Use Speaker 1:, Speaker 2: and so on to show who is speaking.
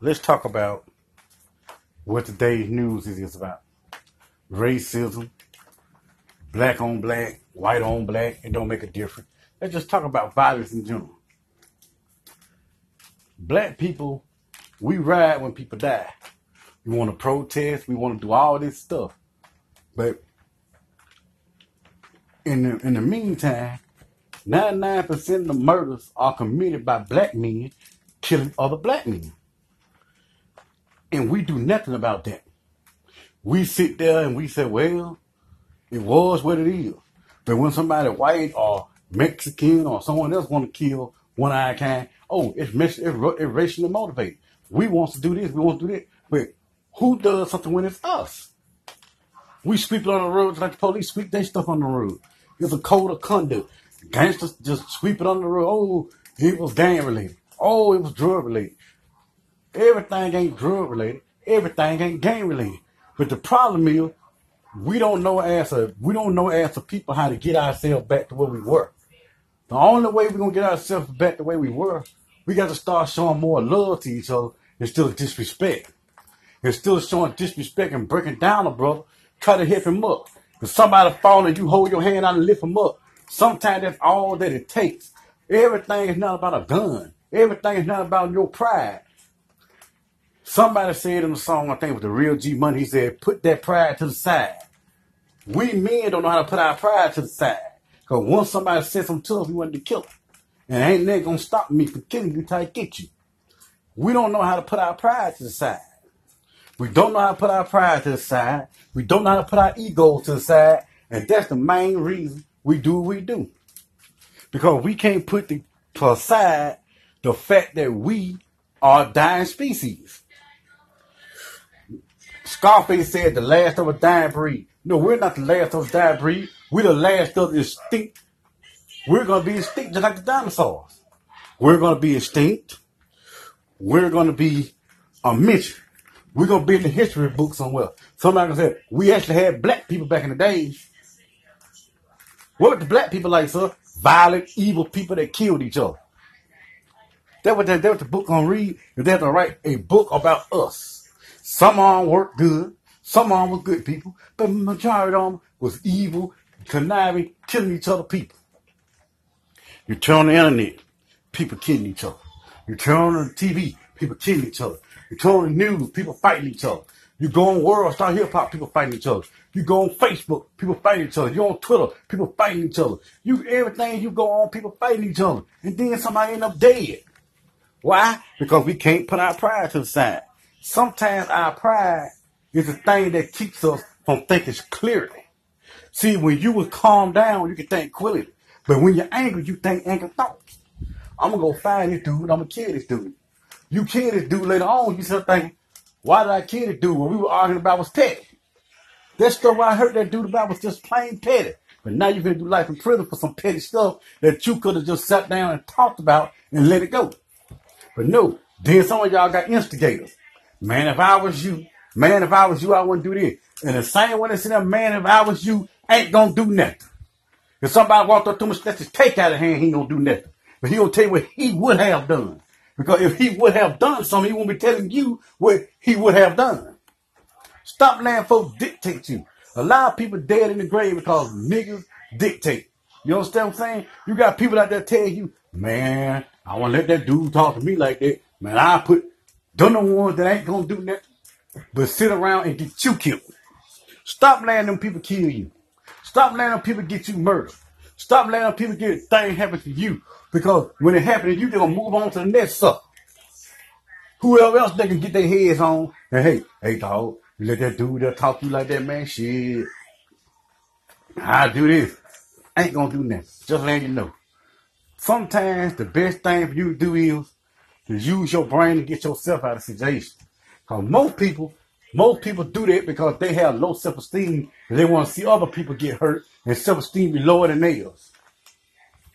Speaker 1: let's talk about what today's news is about. Racism, black on black, white on black, it don't make a difference. Let's just talk about violence in general. Black people, we ride when people die. We want to protest, we want to do all this stuff. But in the, in the meantime, 99% of the murders are committed by black men killing other black men. And we do nothing about that. We sit there and we say, well, it was what it is. But when somebody white or Mexican or someone else want to kill one eye kind, oh, it's, it's, racially motivated. We want to do this, we want to do that. But who does something when it's us? We sweep it on the road like the police sweep their stuff on the road. It's a code of conduct. Gangsters just sweep it on the road. Oh, it was gang related. Oh, it was drug related. Everything ain't drug related. Everything ain't gang related. But the problem is, we don't know as a we don't know as a people how to get ourselves back to where we were. The only way we're gonna get ourselves back the way we were, we got to start showing more love to each other instead of disrespect. Instead of showing disrespect and breaking down a brother, try to hit him up. If somebody fall and you hold your hand out and lift him up, sometimes that's all that it takes. Everything is not about a gun. Everything is not about your pride. Somebody said in the song, I think with the real G Money, he said, put that pride to the side. We men don't know how to put our pride to the side. Because once somebody said something to us, we wanted to kill them. And ain't that going to stop me from killing you till I get you. We don't know how to put our pride to the side. We don't know how to put our pride to the side. We don't know how to put our ego to the side. And that's the main reason we do what we do. Because we can't put the, to aside the fact that we are dying species. Scarface said the last of a dying breed. No, we're not the last of a dying breed. We're the last of the extinct. We're going to be extinct just like the dinosaurs. We're going to be extinct. We're going to be a mention. We're going to be in the history book somewhere. Somebody said, we actually had black people back in the days. What the black people like, sir? Violent, evil people that killed each other. That was, that, that was the book on read. They have to write a book about us. Some of them worked good. Some of them were good people. But majority of them was evil, conniving, killing each other people. You turn on the internet, people killing each other. You turn on the TV, people killing each other. You turn on the news, people fighting each other. You go on World Star Hip Hop, people fighting each other. You go on Facebook, people fighting each other. You on Twitter, people fighting each other. You everything you go on, people fighting each other. And then somebody end up dead. Why? Because we can't put our pride to the side sometimes our pride is the thing that keeps us from thinking clearly. See, when you will calm down, you can think clearly. But when you're angry, you think angry thoughts. I'm gonna go find this dude. I'm gonna kill this dude. You kill this dude later on. You start thinking, why did I kill this dude? What we were arguing about was petty. That stuff I heard that dude about was just plain petty. But now you're gonna do life in prison for some petty stuff that you could have just sat down and talked about and let it go. But no, then some of y'all got instigators. Man, if I was you, man, if I was you, I wouldn't do this. And the same one that's in there, man, if I was you, ain't gonna do nothing. If somebody walked up to him and snatched his cake out of hand, he ain't gonna do nothing. But he gonna tell you what he would have done. Because if he would have done something, he won't be telling you what he would have done. Stop letting folks dictate you. A lot of people dead in the grave because niggas dictate. You understand what I'm saying? You got people out there tell you, man, I want to let that dude talk to me like that. Man, I put don't know ones that ain't gonna do nothing but sit around and get you killed. Stop letting them people kill you. Stop letting them people get you murdered. Stop letting them people get things happen to you. Because when it happens to you, they're gonna move on to the next stuff. Whoever else they can get their heads on. And hey, hey dog, you let that dude that talk to you like that, man. Shit. I do this. Ain't gonna do nothing. Just letting you know. Sometimes the best thing for you to do is to use your brain to get yourself out of situation. Because most people, most people do that because they have low self-esteem and they want to see other people get hurt and self-esteem be lower than theirs.